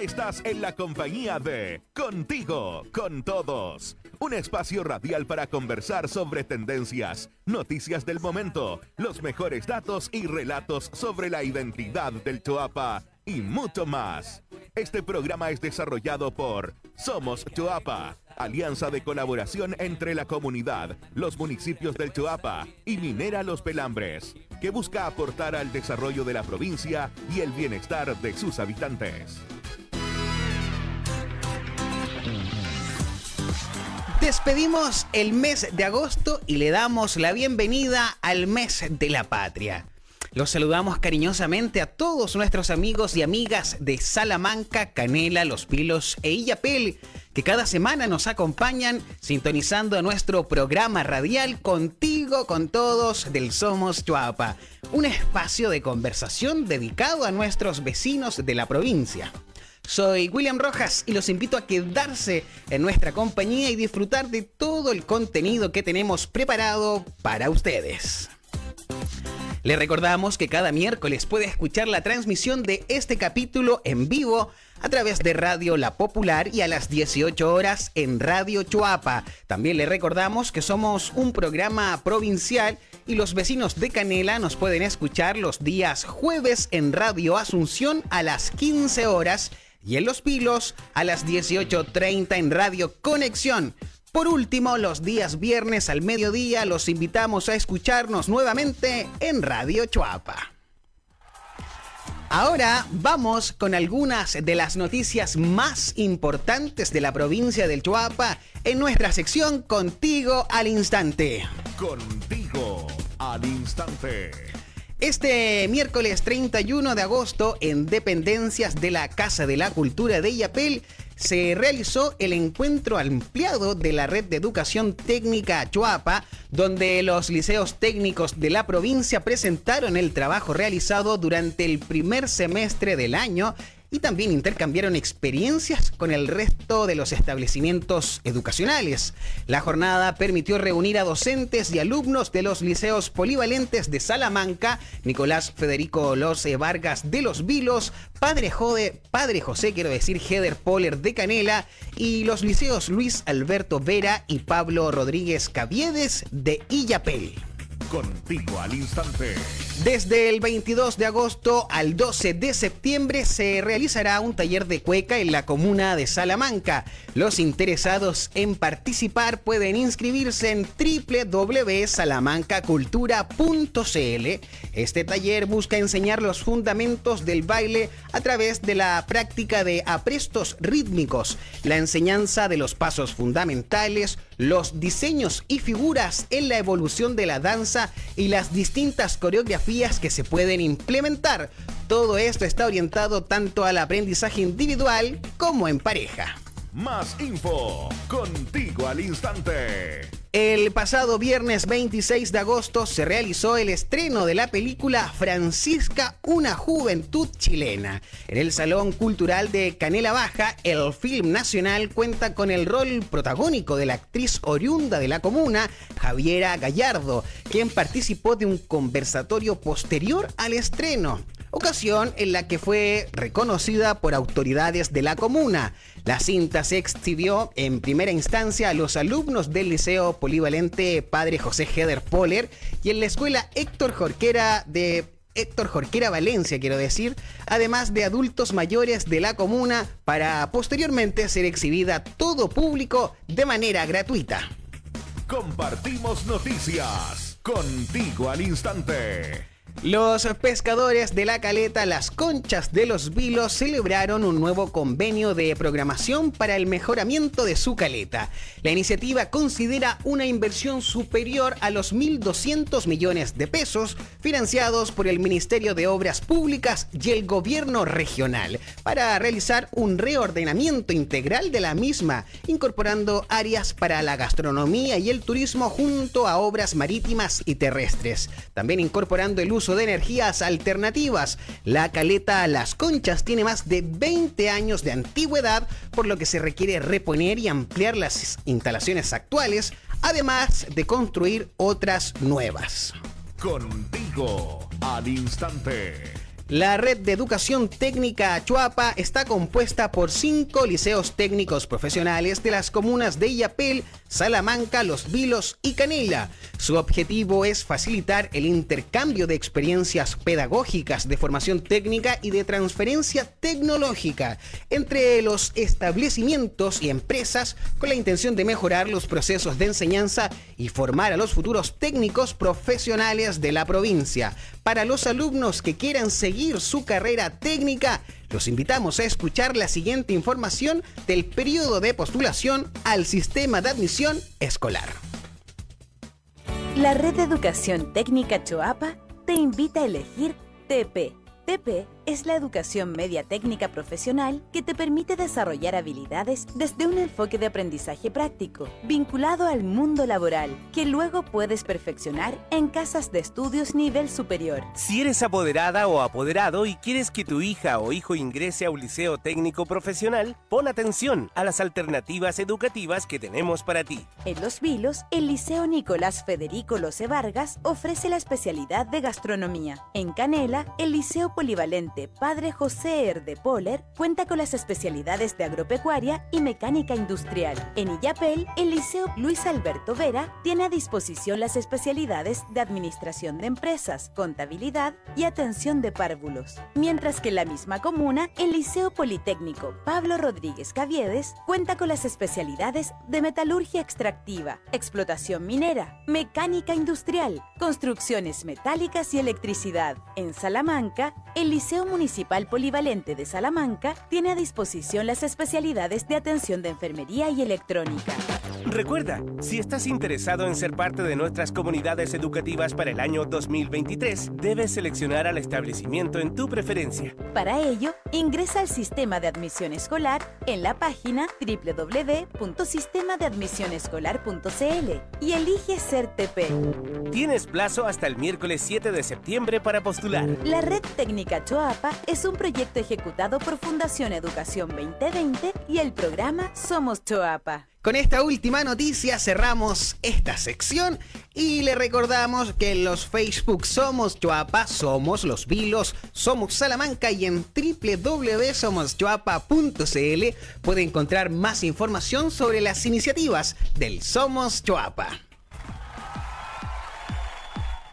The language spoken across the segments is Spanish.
Estás en la compañía de Contigo, con todos. Un espacio radial para conversar sobre tendencias, noticias del momento, los mejores datos y relatos sobre la identidad del Choapa y mucho más. Este programa es desarrollado por Somos Choapa, alianza de colaboración entre la comunidad, los municipios del Choapa y Minera Los Pelambres, que busca aportar al desarrollo de la provincia y el bienestar de sus habitantes. Despedimos el mes de agosto y le damos la bienvenida al mes de la patria. Los saludamos cariñosamente a todos nuestros amigos y amigas de Salamanca, Canela, Los Pilos e Illapel, que cada semana nos acompañan sintonizando nuestro programa radial Contigo con Todos del Somos Chuapa, un espacio de conversación dedicado a nuestros vecinos de la provincia. Soy William Rojas y los invito a quedarse en nuestra compañía y disfrutar de todo el contenido que tenemos preparado para ustedes. Le recordamos que cada miércoles puede escuchar la transmisión de este capítulo en vivo a través de Radio La Popular y a las 18 horas en Radio Chuapa. También le recordamos que somos un programa provincial y los vecinos de Canela nos pueden escuchar los días jueves en Radio Asunción a las 15 horas y en Los Pilos a las 18.30 en Radio Conexión. Por último, los días viernes al mediodía los invitamos a escucharnos nuevamente en Radio Chuapa. Ahora vamos con algunas de las noticias más importantes de la provincia del Chuapa en nuestra sección Contigo al Instante. Contigo al Instante. Este miércoles 31 de agosto, en dependencias de la Casa de la Cultura de Yapel, se realizó el encuentro ampliado de la Red de Educación Técnica Chuapa, donde los liceos técnicos de la provincia presentaron el trabajo realizado durante el primer semestre del año y también intercambiaron experiencias con el resto de los establecimientos educacionales. La jornada permitió reunir a docentes y alumnos de los liceos polivalentes de Salamanca, Nicolás Federico Lose Vargas de Los Vilos, Padre, Jode, Padre José, quiero decir, Heder Poller de Canela, y los liceos Luis Alberto Vera y Pablo Rodríguez Caviedes de Illapel. Contigo al instante. Desde el 22 de agosto al 12 de septiembre se realizará un taller de cueca en la comuna de Salamanca. Los interesados en participar pueden inscribirse en www.salamancacultura.cl. Este taller busca enseñar los fundamentos del baile a través de la práctica de aprestos rítmicos, la enseñanza de los pasos fundamentales, los diseños y figuras en la evolución de la danza y las distintas coreografías que se pueden implementar. Todo esto está orientado tanto al aprendizaje individual como en pareja. Más info, contigo al instante. El pasado viernes 26 de agosto se realizó el estreno de la película Francisca, una juventud chilena. En el Salón Cultural de Canela Baja, el film nacional cuenta con el rol protagónico de la actriz oriunda de la comuna, Javiera Gallardo, quien participó de un conversatorio posterior al estreno ocasión en la que fue reconocida por autoridades de la comuna. La cinta se exhibió en primera instancia a los alumnos del Liceo Polivalente Padre José Heder Poller y en la escuela Héctor Jorquera de Héctor Jorquera Valencia, quiero decir, además de adultos mayores de la comuna, para posteriormente ser exhibida a todo público de manera gratuita. Compartimos noticias contigo al instante. Los pescadores de la caleta Las Conchas de los Vilos celebraron un nuevo convenio de programación para el mejoramiento de su caleta. La iniciativa considera una inversión superior a los 1.200 millones de pesos financiados por el Ministerio de Obras Públicas y el Gobierno Regional para realizar un reordenamiento integral de la misma, incorporando áreas para la gastronomía y el turismo junto a obras marítimas y terrestres. También incorporando el uso de energías alternativas. La caleta Las Conchas tiene más de 20 años de antigüedad, por lo que se requiere reponer y ampliar las instalaciones actuales, además de construir otras nuevas. Contigo al instante. La red de educación técnica Chuapa está compuesta por cinco liceos técnicos profesionales de las comunas de Illapel, Salamanca, Los Vilos y Canela. Su objetivo es facilitar el intercambio de experiencias pedagógicas de formación técnica y de transferencia tecnológica entre los establecimientos y empresas con la intención de mejorar los procesos de enseñanza y formar a los futuros técnicos profesionales de la provincia. Para los alumnos que quieran seguir su carrera técnica, los invitamos a escuchar la siguiente información del periodo de postulación al sistema de admisión escolar. La Red de Educación Técnica Choapa te invita a elegir TP. TP es la educación media técnica profesional que te permite desarrollar habilidades desde un enfoque de aprendizaje práctico, vinculado al mundo laboral, que luego puedes perfeccionar en casas de estudios nivel superior. Si eres apoderada o apoderado y quieres que tu hija o hijo ingrese a un liceo técnico profesional, pon atención a las alternativas educativas que tenemos para ti. En Los Vilos, el Liceo Nicolás Federico Loce Vargas ofrece la especialidad de gastronomía. En Canela, el Liceo Polivalente Padre José Erde Poller cuenta con las especialidades de agropecuaria y mecánica industrial. En Illapel, el Liceo Luis Alberto Vera tiene a disposición las especialidades de administración de empresas, contabilidad y atención de párvulos. Mientras que en la misma comuna, el Liceo Politécnico Pablo Rodríguez Caviedes cuenta con las especialidades de metalurgia extractiva, explotación minera, mecánica industrial, construcciones metálicas y electricidad. En Salamanca, el Liceo Municipal Polivalente de Salamanca tiene a disposición las especialidades de atención de enfermería y electrónica. Recuerda, si estás interesado en ser parte de nuestras comunidades educativas para el año 2023, debes seleccionar al establecimiento en tu preferencia. Para ello, ingresa al sistema de admisión escolar en la página www.sistemadeadmisionescolar.cl y elige ser TP. Tienes plazo hasta el miércoles 7 de septiembre para postular. La Red Técnica Es un proyecto ejecutado por Fundación Educación 2020 y el programa Somos Choapa. Con esta última noticia cerramos esta sección y le recordamos que en los Facebook Somos Choapa, Somos Los Vilos, Somos Salamanca y en www.somoschoapa.cl puede encontrar más información sobre las iniciativas del Somos Choapa.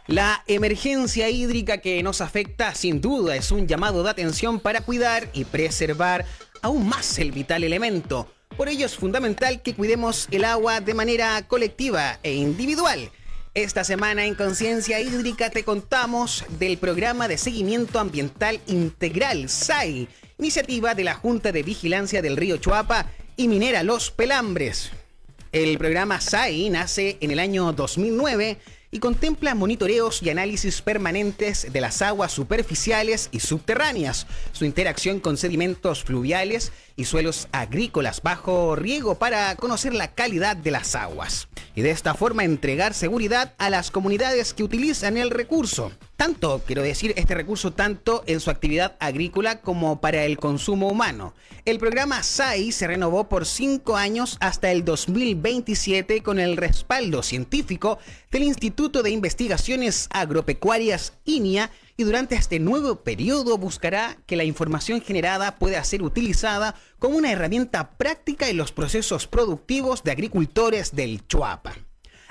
La emergencia hídrica que nos afecta sin duda es un llamado de atención para cuidar y preservar aún más el vital elemento por ello es fundamental que cuidemos el agua de manera colectiva e individual. Esta semana en Conciencia Hídrica te contamos del programa de seguimiento ambiental integral SAI, iniciativa de la Junta de Vigilancia del Río Chuapa y Minera Los Pelambres. El programa SAI nace en el año 2009 y contempla monitoreos y análisis permanentes de las aguas superficiales y subterráneas, su interacción con sedimentos fluviales y suelos agrícolas bajo riego para conocer la calidad de las aguas y de esta forma entregar seguridad a las comunidades que utilizan el recurso. Tanto, quiero decir, este recurso tanto en su actividad agrícola como para el consumo humano. El programa SAI se renovó por cinco años hasta el 2027 con el respaldo científico del Instituto de Investigaciones Agropecuarias INIA y durante este nuevo periodo buscará que la información generada pueda ser utilizada como una herramienta práctica en los procesos productivos de agricultores del Chuapa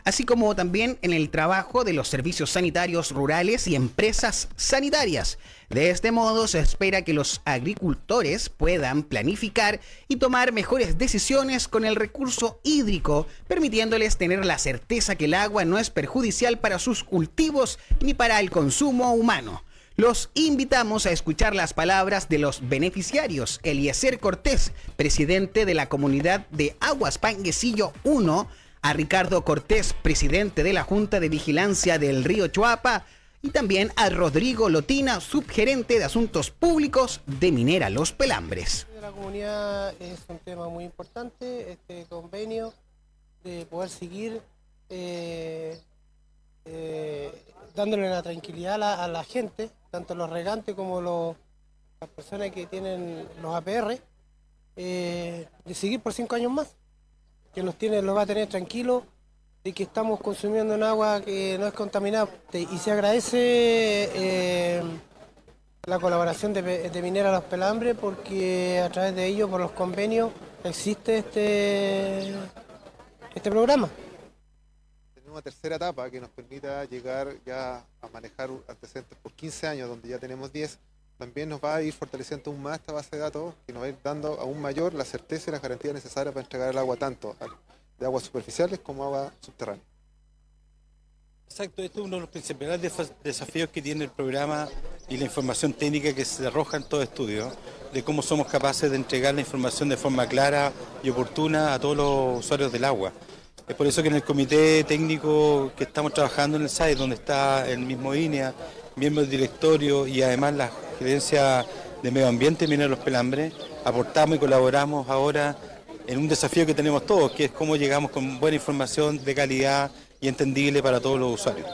así como también en el trabajo de los servicios sanitarios rurales y empresas sanitarias. De este modo se espera que los agricultores puedan planificar y tomar mejores decisiones con el recurso hídrico, permitiéndoles tener la certeza que el agua no es perjudicial para sus cultivos ni para el consumo humano. Los invitamos a escuchar las palabras de los beneficiarios. Eliezer Cortés, presidente de la comunidad de Aguas Panguecillo 1, a Ricardo Cortés, presidente de la Junta de Vigilancia del Río Chuapa, y también a Rodrigo Lotina, subgerente de Asuntos Públicos de Minera Los Pelambres. La comunidad es un tema muy importante, este convenio de poder seguir eh, eh, dándole la tranquilidad a la, gente, tanto los regantes como las personas que tienen los APR, eh, de seguir por cinco años más que nos tiene, lo va a tener tranquilo de que estamos consumiendo un agua que no es contaminada y se agradece eh, la colaboración de, Minera Los Pelambres porque a través de ellos, por los convenios, existe este, este programa. Tenemos una tercera etapa que nos permita llegar ya a manejar antecedentes por 15 años, donde ya tenemos 10. También nos va a ir fortaleciendo aún más esta base de datos, que nos va a ir dando aún mayor la certeza y las garantías necesarias para entregar el agua tanto de aguas superficiales como agua subterránea. Exacto, este es uno de los principales desafíos que tiene el programa y la información técnica que se arroja en todo estudio, de cómo somos capaces de entregar la información de forma clara y oportuna a todos los usuarios del agua. Es por eso que en el comité técnico que estamos trabajando en el site, donde está el mismo INEA, miembros del directorio y además la gerencia de medio ambiente Minera Los Pelambres, aportamos y colaboramos ahora en un desafío que tenemos todos, que es cómo llegamos con buena información de calidad y entendible para todos los usuarios.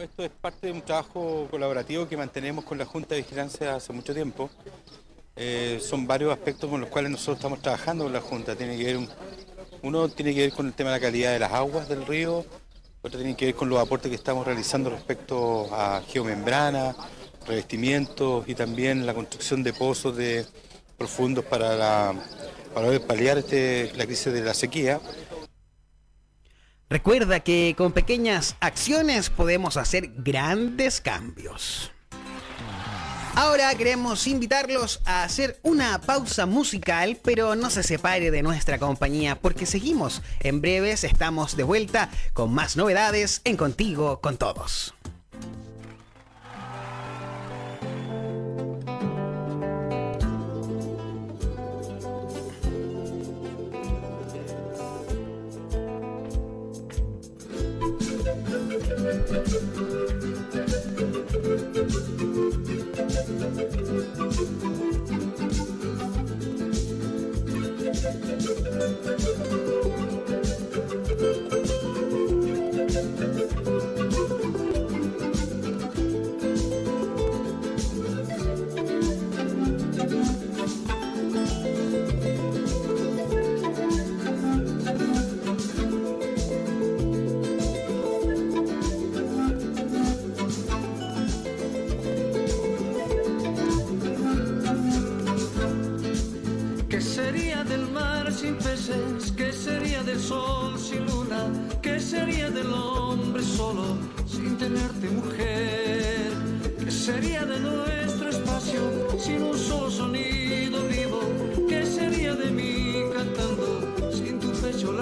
Esto es parte de un trabajo colaborativo que mantenemos con la Junta de Vigilancia hace mucho tiempo. Eh, son varios aspectos con los cuales nosotros estamos trabajando con la Junta. Tiene que ver uno tiene que ver con el tema de la calidad de las aguas del río, otro tiene que ver con los aportes que estamos realizando respecto a geomembrana, revestimientos y también la construcción de pozos de profundos para, la, para paliar este, la crisis de la sequía. Recuerda que con pequeñas acciones podemos hacer grandes cambios. Ahora queremos invitarlos a hacer una pausa musical, pero no se separe de nuestra compañía porque seguimos. En breves estamos de vuelta con más novedades en Contigo con Todos.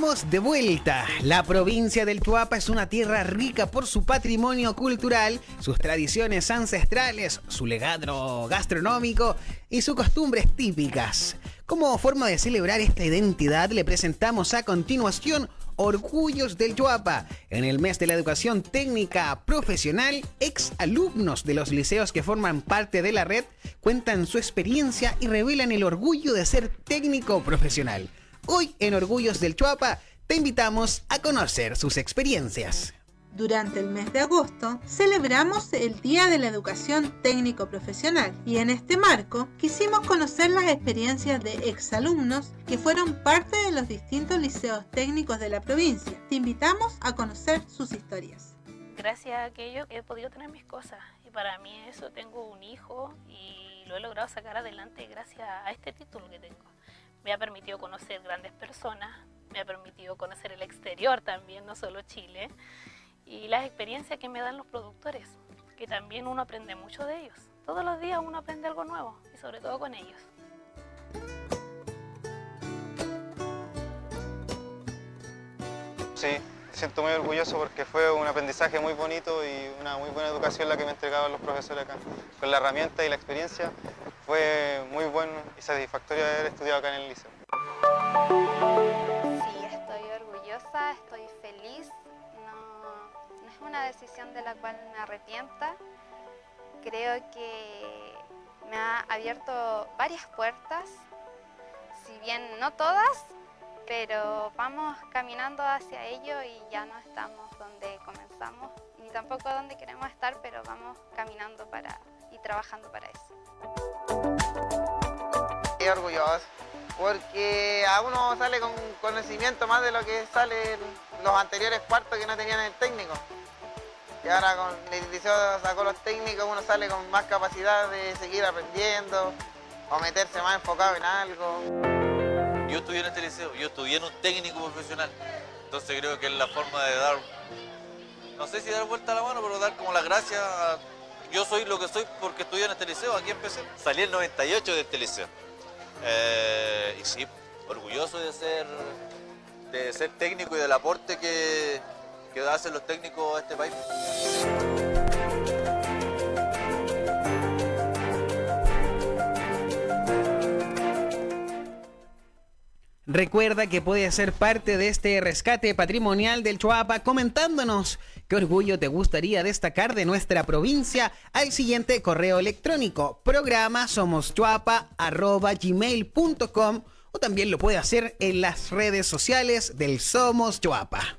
estamos de vuelta. La provincia del Tuapa es una tierra rica por su patrimonio cultural, sus tradiciones ancestrales, su legado gastronómico y sus costumbres típicas. Como forma de celebrar esta identidad, le presentamos a continuación Orgullos del Chuapa. En el mes de la educación técnica profesional, ex alumnos de los liceos que forman parte de la red cuentan su experiencia y revelan el orgullo de ser técnico profesional. Hoy en Orgullos del Chuapa te invitamos a conocer sus experiencias. Durante el mes de agosto celebramos el Día de la Educación Técnico Profesional y en este marco quisimos conocer las experiencias de exalumnos que fueron parte de los distintos liceos técnicos de la provincia. Te invitamos a conocer sus historias. Gracias a aquello he podido tener mis cosas y para mí eso tengo un hijo y lo he logrado sacar adelante gracias a este título que tengo. Me ha permitido conocer grandes personas, me ha permitido conocer el exterior también, no solo Chile y las experiencias que me dan los productores, que también uno aprende mucho de ellos. Todos los días uno aprende algo nuevo y sobre todo con ellos. Sí, siento muy orgulloso porque fue un aprendizaje muy bonito y una muy buena educación la que me entregaban los profesores acá. Con la herramienta y la experiencia fue muy bueno y satisfactorio haber estudiado acá en el liceo. Sí, estoy orgullosa, estoy feliz una decisión de la cual me arrepienta. Creo que me ha abierto varias puertas, si bien no todas, pero vamos caminando hacia ello y ya no estamos donde comenzamos, ni tampoco donde queremos estar, pero vamos caminando para y trabajando para eso. Estoy orgulloso porque a uno sale con conocimiento más de lo que sale los anteriores cuartos que no tenían el técnico. Y ahora con el liceo sacó los técnicos, uno sale con más capacidad de seguir aprendiendo o meterse más enfocado en algo. Yo estudié en este liceo, yo estudié en un técnico profesional. Entonces creo que es la forma de dar, no sé si dar vuelta a la mano, pero dar como las gracias. Yo soy lo que soy porque estudié en este liceo, aquí empecé. Salí el 98 de este liceo. Y sí, orgulloso de ser, de ser técnico y del aporte que, que hacen los técnicos a este país. Recuerda que puedes ser parte de este rescate patrimonial del Chuapa comentándonos qué orgullo te gustaría destacar de nuestra provincia al siguiente correo electrónico programa somoschuapa.gmail.com o también lo puede hacer en las redes sociales del Somos Chuapa.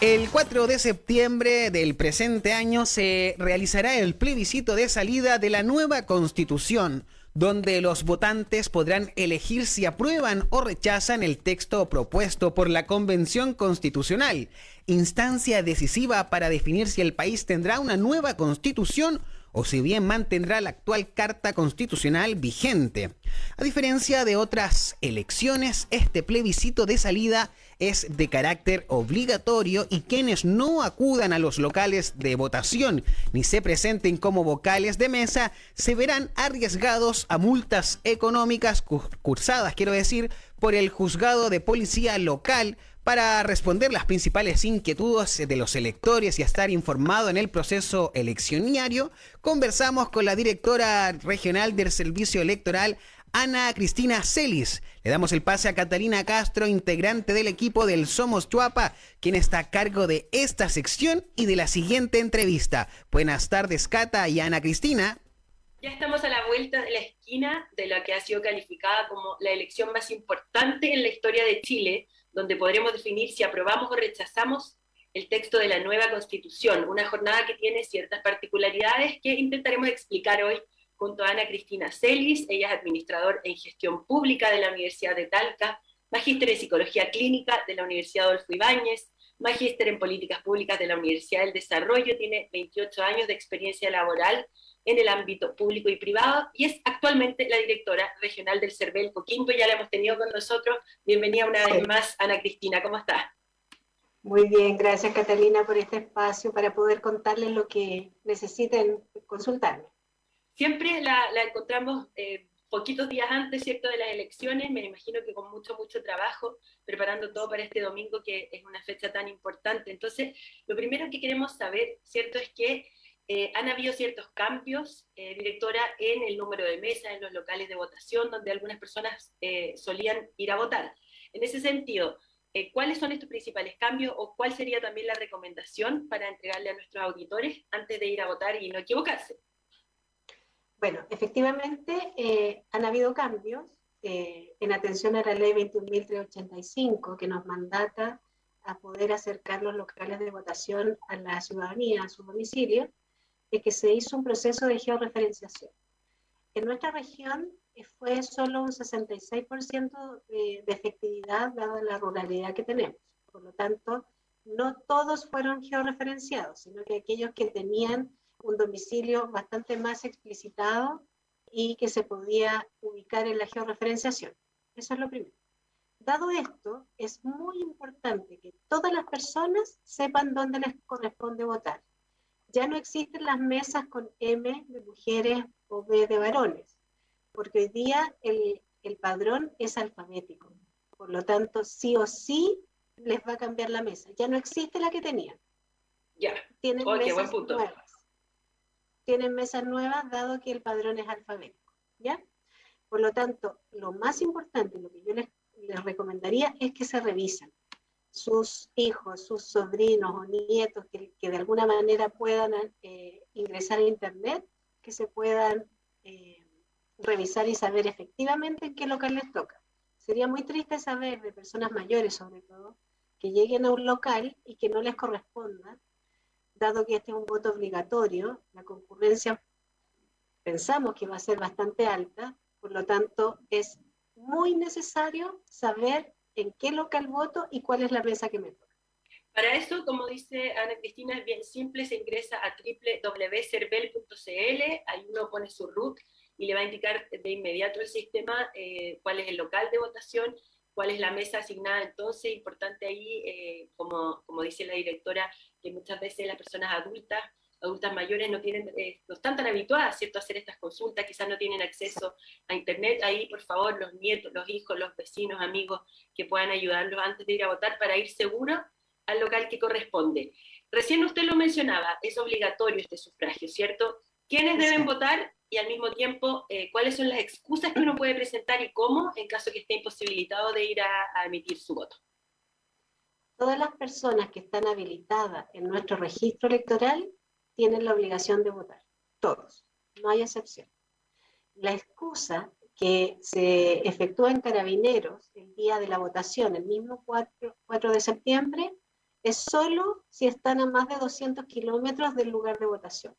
El 4 de septiembre del presente año se realizará el plebiscito de salida de la nueva constitución, donde los votantes podrán elegir si aprueban o rechazan el texto propuesto por la Convención Constitucional, instancia decisiva para definir si el país tendrá una nueva constitución o si bien mantendrá la actual Carta Constitucional vigente. A diferencia de otras elecciones, este plebiscito de salida es de carácter obligatorio y quienes no acudan a los locales de votación ni se presenten como vocales de mesa se verán arriesgados a multas económicas cursadas, quiero decir, por el juzgado de policía local para responder las principales inquietudes de los electores y estar informado en el proceso eleccionario, conversamos con la directora regional del Servicio Electoral, Ana Cristina Celis. Le damos el pase a Catalina Castro, integrante del equipo del Somos Chuapa, quien está a cargo de esta sección y de la siguiente entrevista. Buenas tardes, Cata y Ana Cristina. Ya estamos a la vuelta de la esquina de la que ha sido calificada como la elección más importante en la historia de Chile, donde podremos definir si aprobamos o rechazamos el texto de la nueva constitución, una jornada que tiene ciertas particularidades que intentaremos explicar hoy junto a Ana Cristina Celis, ella es administrador en gestión pública de la Universidad de Talca, magíster en psicología clínica de la Universidad Adolfo Ibáñez, magíster en políticas públicas de la Universidad del Desarrollo, tiene 28 años de experiencia laboral en el ámbito público y privado y es actualmente la directora regional del CERVEL Coquimbo, ya la hemos tenido con nosotros. Bienvenida una vez más, Ana Cristina, ¿cómo estás? Muy bien, gracias Catalina por este espacio para poder contarles lo que necesiten consultarme. Siempre la, encontramos eh, poquitos días antes, ¿cierto?, de las elecciones, me imagino que con mucho, mucho trabajo, preparando todo para este domingo, que es una fecha tan importante. Entonces, lo primero que queremos saber, ¿cierto?, es que eh, han habido ciertos cambios, eh, directora, en el número de mesas, en los locales de votación, donde algunas personas solían ir a votar. En ese sentido, ¿cuáles son estos principales cambios o cuál sería también la recomendación para entregarle a nuestros auditores antes de ir a votar y no equivocarse? Bueno, efectivamente han habido cambios en atención a la ley 21.385 que nos mandata a poder acercar los locales de votación a la ciudadanía, a su domicilio, es que se hizo un proceso de georreferenciación. En nuestra región eh, fue solo un 66% de, de efectividad dada la ruralidad que tenemos. Por lo tanto, no todos fueron georreferenciados, sino que aquellos que tenían un domicilio bastante más explicitado y que se podía ubicar en la georreferenciación. Eso es lo primero. Dado esto, es muy importante que todas las personas sepan dónde les corresponde votar. Ya no existen las mesas con M de mujeres o B de varones, porque hoy día el, el padrón es alfabético. Por lo tanto, sí o sí les va a cambiar la mesa. Ya no existe la que tenían. Ya. Tienen mesas buen punto. nuevas. Tienen mesas nuevas dado que el padrón es alfabético. ¿Ya? Por lo tanto, lo más importante, lo que yo les, recomendaría es que se revisen sus hijos, sus sobrinos o nietos que, que de alguna manera puedan eh, ingresar a Internet, que se puedan eh, revisar y saber efectivamente en qué local les toca. Sería muy triste saber de personas mayores, sobre todo, que lleguen a un local y que no les corresponda, dado que este es un voto obligatorio, la concurrencia pensamos que va a ser bastante alta, por lo tanto es muy necesario saber en qué local voto y cuál es la mesa que me toca. Para eso, como dice Ana Cristina, es bien simple, se ingresa a www.cervel.cl, ahí uno pone su root y le va a indicar de inmediato el sistema eh, cuál es el local de votación, cuál es la mesa asignada. Entonces, importante ahí, eh, como, como dice la directora, que muchas veces las personas adultas, adultas mayores no, tienen, eh, no están tan habituadas ¿cierto? a hacer estas consultas, quizás no tienen acceso a Internet. Ahí, por favor, los nietos, los hijos, los vecinos, amigos, que puedan ayudarlos antes de ir a votar para ir seguro al local que corresponde. Recién usted lo mencionaba, es obligatorio este sufragio, ¿cierto? ¿Quiénes deben votar? Y al mismo tiempo, eh, ¿cuáles son las excusas que uno puede presentar y cómo en caso que esté imposibilitado de ir a, a emitir su voto? Todas las personas que están habilitadas en nuestro registro electoral tienen la obligación de votar. Todos. No hay excepción. La excusa que se efectúa en Carabineros el día de la votación, el mismo 4, 4 de septiembre, es solo si están a más de 200 kilómetros del lugar de votación.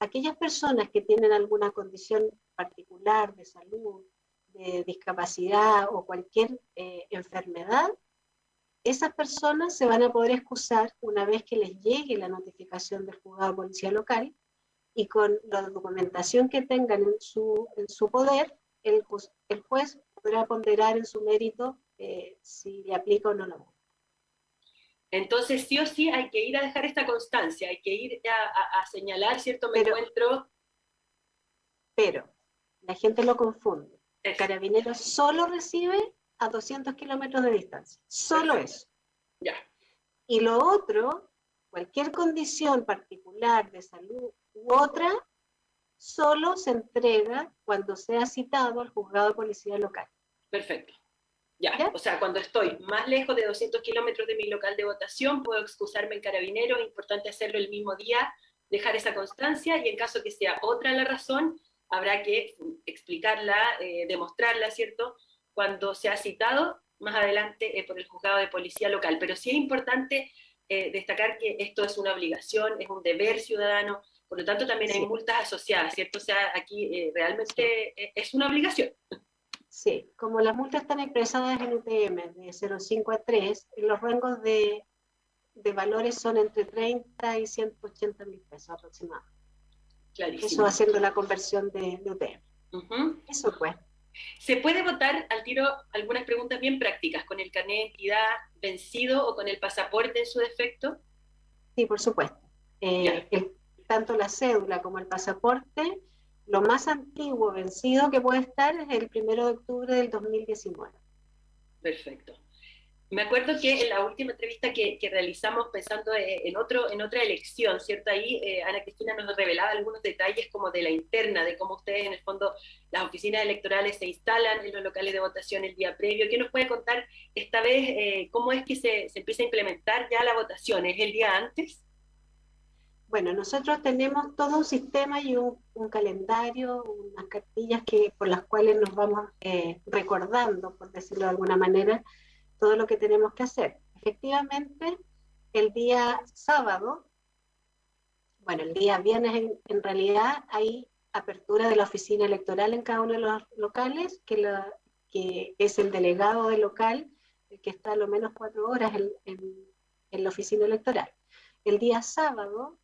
Aquellas personas que tienen alguna condición particular de salud, de discapacidad o cualquier eh, enfermedad, esas personas se van a poder excusar una vez que les llegue la notificación del juzgado de policía local y con la documentación que tengan en su, en su poder, el, el juez podrá ponderar en su mérito eh, si le aplica o no la multa. Entonces, sí o sí hay que ir a dejar esta constancia, hay que ir a, a, a señalar, ¿cierto? Me pero, encuentro. Pero, la gente lo confunde. El carabinero solo recibe a 200 kilómetros de distancia. Solo Perfecto. eso. Ya. Y lo otro, cualquier condición particular de salud u otra, solo se entrega cuando sea citado al juzgado de policía local. Perfecto. Ya. ¿Ya? o sea, cuando estoy más lejos de 200 kilómetros de mi local de votación, puedo excusarme en carabinero, es importante hacerlo el mismo día, dejar esa constancia y en caso que sea otra la razón, habrá que explicarla, eh, demostrarla, ¿cierto? Cuando sea citado más adelante eh, por el juzgado de policía local. Pero sí es importante eh, destacar que esto es una obligación, es un deber ciudadano, por lo tanto también sí. hay multas asociadas, ¿cierto? O sea, aquí realmente sí. es una obligación. Sí, como las multas están expresadas en UTM de 0,5 a 3, los rangos de, de, valores son entre 30 y 180 mil pesos aproximadamente. Clarísimo. Eso haciendo la conversión de, de UTM. Uh -huh. Eso pues. ¿Se puede votar al tiro algunas preguntas bien prácticas con el carnet de identidad vencido o con el pasaporte en su defecto? Sí, por supuesto. Eh, el, tanto la cédula como el pasaporte lo más antiguo vencido que puede estar es el primero de octubre del 2019. Perfecto. Me acuerdo que en la última entrevista que, realizamos pensando en, otro, en otra elección, ¿cierto? Ahí eh, Ana Cristina nos revelaba algunos detalles como de la interna, de cómo ustedes en el fondo, las oficinas electorales se instalan en los locales de votación el día previo. ¿Qué nos puede contar esta vez eh, cómo es que se, empieza a implementar ya la votación? ¿Es el día antes? Bueno, nosotros tenemos todo un sistema y un, calendario, unas cartillas que, por las cuales nos vamos eh, recordando, por decirlo de alguna manera, todo lo que tenemos que hacer. Efectivamente, el día sábado, bueno, el día viernes en, realidad hay apertura de la oficina electoral en cada uno de los locales, que, es el delegado del local, el que está a lo menos cuatro horas en, la oficina electoral. El día sábado,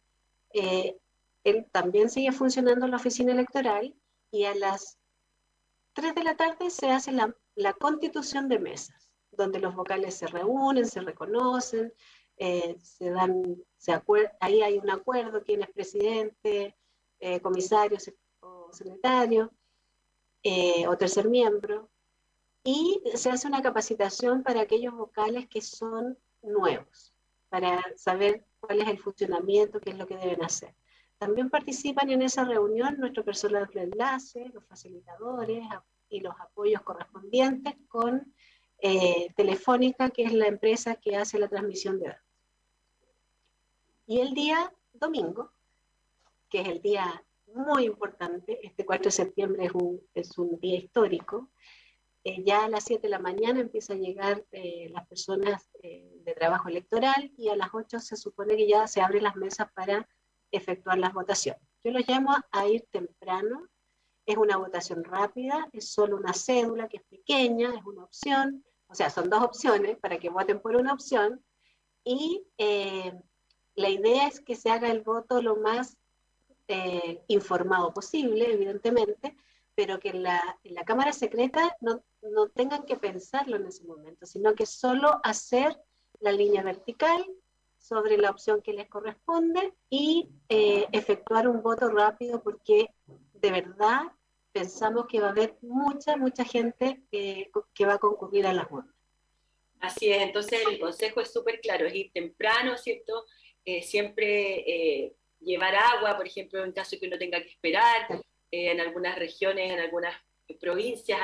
eh, él también sigue funcionando la oficina electoral y a las 3 de la tarde se hace la constitución de mesas, donde los vocales se reúnen, se reconocen, eh, se dan, se ahí hay un acuerdo, quién es presidente, eh, comisario o secretario, eh, o tercer miembro, y se hace una capacitación para aquellos vocales que son nuevos, para saber cuál es el funcionamiento, qué es lo que deben hacer. También participan en esa reunión nuestro personal de enlace, los facilitadores y los apoyos correspondientes con eh, Telefónica, que es la empresa que hace la transmisión de datos. Y el día domingo, que es el día muy importante, este 4 de septiembre es un, es un día histórico, eh, ya a las 7 de la mañana empiezan a llegar eh, las personas de trabajo electoral y a las 8 se supone que ya se abren las mesas para efectuar las votaciones. Yo los llamo a ir temprano, es una votación rápida, es solo una cédula que es pequeña, es una opción, o sea, son dos opciones para que voten por una opción. Y eh, la idea es que se haga el voto lo más eh, informado posible, evidentemente, pero que en la, en la Cámara Secreta no, no tengan que pensarlo en ese momento, sino que solo hacer la línea vertical sobre la opción que les corresponde y eh, efectuar un voto rápido porque de verdad pensamos que va a haber mucha, mucha gente que, va a concurrir a las urnas. Así es, entonces el consejo es súper claro, es ir temprano, ¿cierto? Eh, siempre eh, llevar agua, por ejemplo, en caso que uno tenga que esperar, eh, en algunas regiones, en algunas provincias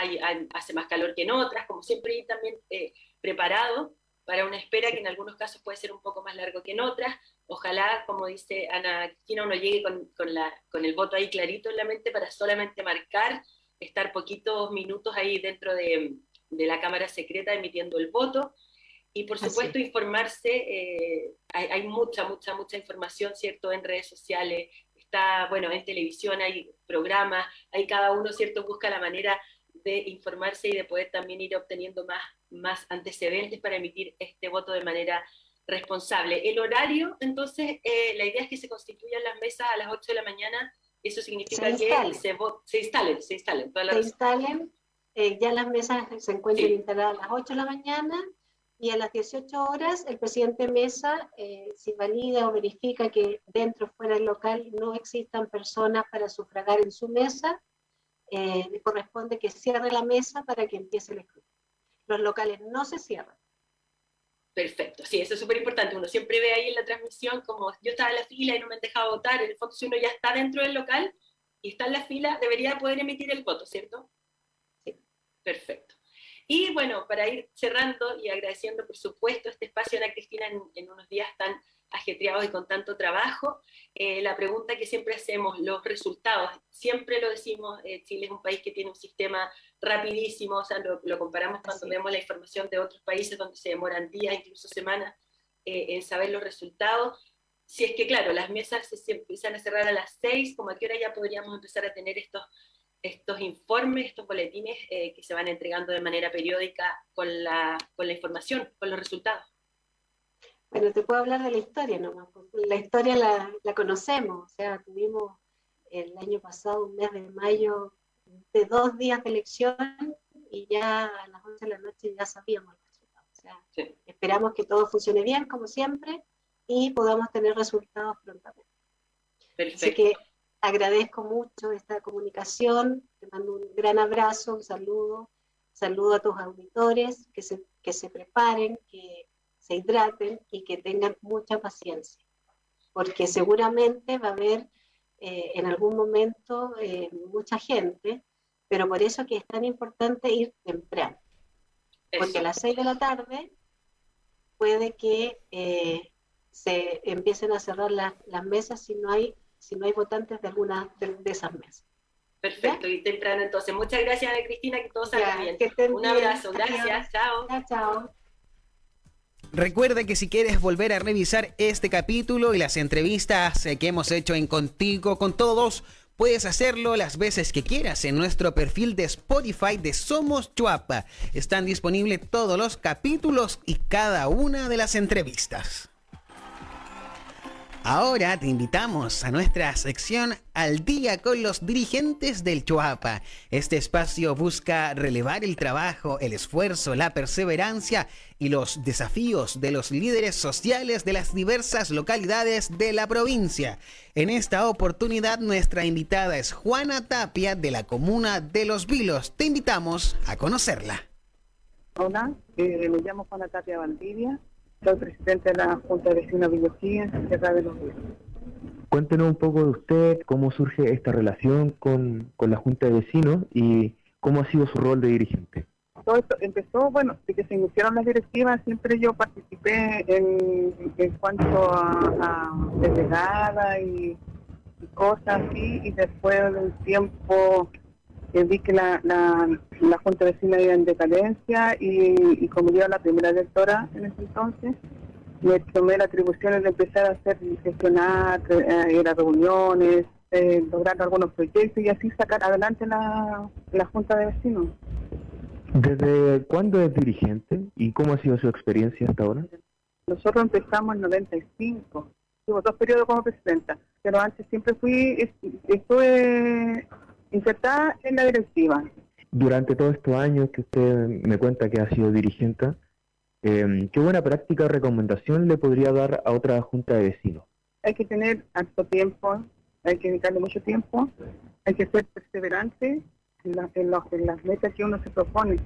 hace más calor que en otras, como siempre ir también eh, preparado para una espera que en algunos casos puede ser un poco más largo que en otras. Ojalá, como dice Ana Cristina, uno llegue con, con la, con el voto ahí clarito en la mente para solamente marcar, estar poquitos minutos ahí dentro de, de la Cámara Secreta emitiendo el voto. Y por Así supuesto informarse, eh, hay, hay mucha, mucha, mucha información, ¿cierto?, en redes sociales, está, bueno, en televisión hay programas, hay cada uno, ¿cierto?, busca la manera de informarse y de poder también ir obteniendo más, más antecedentes para emitir este voto de manera responsable. El horario, entonces, eh, la idea es que se constituyan las mesas a las 8 de la mañana, eso significa Se que se, se instalen, se instalen. toda la se razón. instalen, eh, ya las mesas se encuentran Sí. instaladas a las 8 de la mañana y a las 18 horas el presidente Mesa, eh, si valida o verifica que dentro o fuera del local no existan personas para sufragar en su mesa, eh, le corresponde que cierre la mesa para que empiece el escrutinio. Los locales no se cierran. Perfecto, sí, eso es súper importante. Uno siempre ve ahí en la transmisión como yo estaba en la fila y no me han dejado votar. El fondo, si ya está dentro del local y está en la fila, debería poder emitir el voto, ¿cierto? Sí. Perfecto. Y bueno, para ir cerrando y agradeciendo, por supuesto, este espacio a Ana Cristina en, en unos días tan ajetreados y con tanto trabajo, eh, la pregunta que siempre hacemos, los resultados, siempre lo decimos, eh, Chile es un país que tiene un sistema rapidísimo, o sea, lo, lo comparamos cuando vemos la información de otros países donde se demoran días, incluso semanas, eh, en saber los resultados. Si es que, claro, las mesas se, se empiezan a cerrar a las seis, como a qué hora ya podríamos empezar a tener estos, estos informes, estos boletines eh, que se van entregando de manera periódica con la, con la información, con los resultados. Bueno, te puedo hablar de la historia nomás, porque la historia la, la conocemos, o sea, tuvimos el año pasado un mes de mayo de dos días de elección y ya a las 11 de la noche ya sabíamos los resultados. O sea, Sí. esperamos que todo funcione bien, como siempre, y podamos tener resultados prontamente. Así Perfecto. que agradezco mucho esta comunicación, te mando un gran abrazo, un saludo, saludo a tus auditores, que se, que se preparen, que se hidraten y que tengan mucha paciencia, porque seguramente va a haber eh, en algún momento eh, mucha gente, pero por eso que es tan importante ir temprano, porque a las 6 de la tarde puede que eh, se empiecen a cerrar las, las mesas si no hay si no hay votantes de alguna de, de esas mesas. Perfecto, y temprano entonces. Muchas gracias, Ana Cristina, que todo salga Ya, bien. que Un abrazo, gracias, chao. Chao, chao. Recuerda que si quieres volver a revisar este capítulo y las entrevistas eh, que hemos hecho en Contigo con Todos, puedes hacerlo las veces que quieras en nuestro perfil de Spotify de Somos Chuapa. Están disponibles todos los capítulos y cada una de las entrevistas. Ahora te invitamos a nuestra sección Al día con los dirigentes del Chuapa. Este espacio busca relevar el trabajo, el esfuerzo, la perseverancia y los desafíos de los líderes sociales de las diversas localidades de la provincia. En esta oportunidad nuestra invitada es Juana Tapia de la comuna de Los Vilos. Te invitamos a conocerla. Hola, eh, me llamo Juana Tapia Valdivia soy presidente de la Junta de Vecinos en Sierra de los. Cuéntenos un poco de usted, cómo surge esta relación con, con la Junta de Vecinos y cómo ha sido su rol de dirigente. Todo esto empezó, bueno, de que se iniciaron las directivas, siempre yo participé en, en cuanto a, a delegada y, y cosas así, y después de un tiempo eh, vi que la, la, la Junta de Vecinos iba en decadencia y, y como yo era la primera directora en ese entonces, me tomé la atribución de empezar a hacer, gestionar, eh, ir a reuniones, eh, lograr algunos proyectos y así sacar adelante la, la Junta de Vecinos. ¿Desde cuándo es dirigente y cómo ha sido su experiencia hasta ahora? Nosotros empezamos en 95, tuve dos periodos como presidenta, pero antes siempre fui, est- estuve insertada en la directiva. Durante todos estos años que usted me cuenta que ha sido dirigente, eh, ¿qué buena práctica o recomendación le podría dar a otra junta de vecinos? Hay que tener harto tiempo, hay que dedicarle mucho tiempo, hay que ser perseverante en, la- en los- en las metas que uno se propone,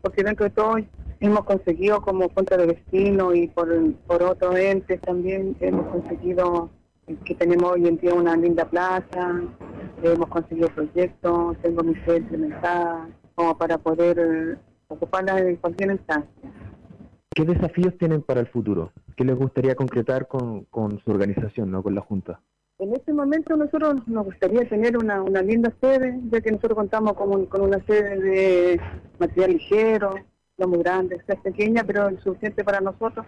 porque dentro de todo hemos conseguido como junta de vecinos y por, por otros entes también hemos conseguido que tenemos hoy en día una linda plaza, hemos conseguido proyectos, tengo mi sede implementada como para poder eh, ocuparla en cualquier instancia. ¿Qué desafíos tienen para el futuro? ¿Qué les gustaría concretar con, con su organización, no con la junta? En este momento nosotros nos gustaría tener una, una linda sede, ya que nosotros contamos con, un- con una sede de material ligero, no muy grande, es pequeña, pero es suficiente para nosotros.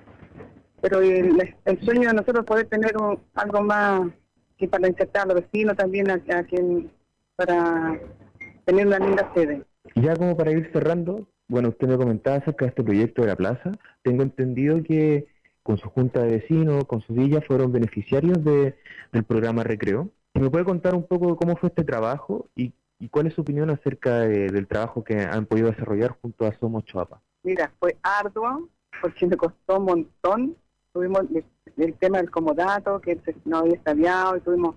Pero el, el sueño de nosotros es poder tener un- algo más que para insertar a los vecinos también, a, a quien- para tener una linda sede. Ya como para ir cerrando, bueno, usted me comentaba acerca de este proyecto de la plaza. Tengo entendido que con su junta de vecinos, con su villa, fueron beneficiarios de, del programa Recreo. ¿Me puede contar un poco cómo fue este trabajo y, y cuál es su opinión acerca de- del trabajo que han podido desarrollar junto a Somos Choapa? Mira, fue arduo porque me costó un montón. Tuvimos el, tema del comodato, que no había estallado, y tuvimos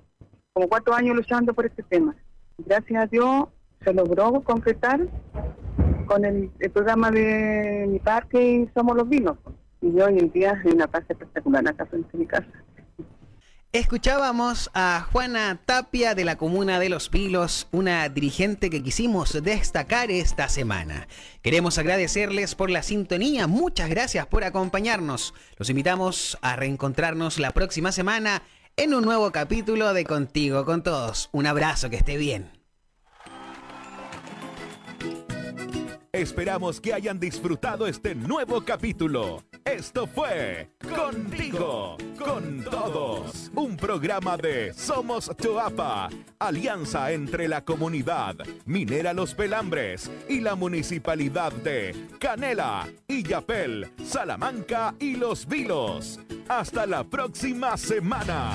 como cuatro años luchando por este tema. Gracias a Dios se logró concretar con el, programa de mi parque y Somos los Vinos. Y hoy en día hay una plaza espectacular acá frente a mi casa. Escuchábamos a Juana Tapia de la comuna de Los Pilos, una dirigente que quisimos destacar esta semana. Queremos agradecerles por la sintonía, muchas gracias por acompañarnos. Los invitamos a reencontrarnos la próxima semana en un nuevo capítulo de Contigo con Todos. Un abrazo, que esté bien. Esperamos que hayan disfrutado este nuevo capítulo. Esto fue Contigo, con todos. Un programa de Somos Choapa, alianza entre la comunidad Minera Los Pelambres y la municipalidad de Canela, Illapel, Salamanca y Los Vilos. Hasta la próxima semana.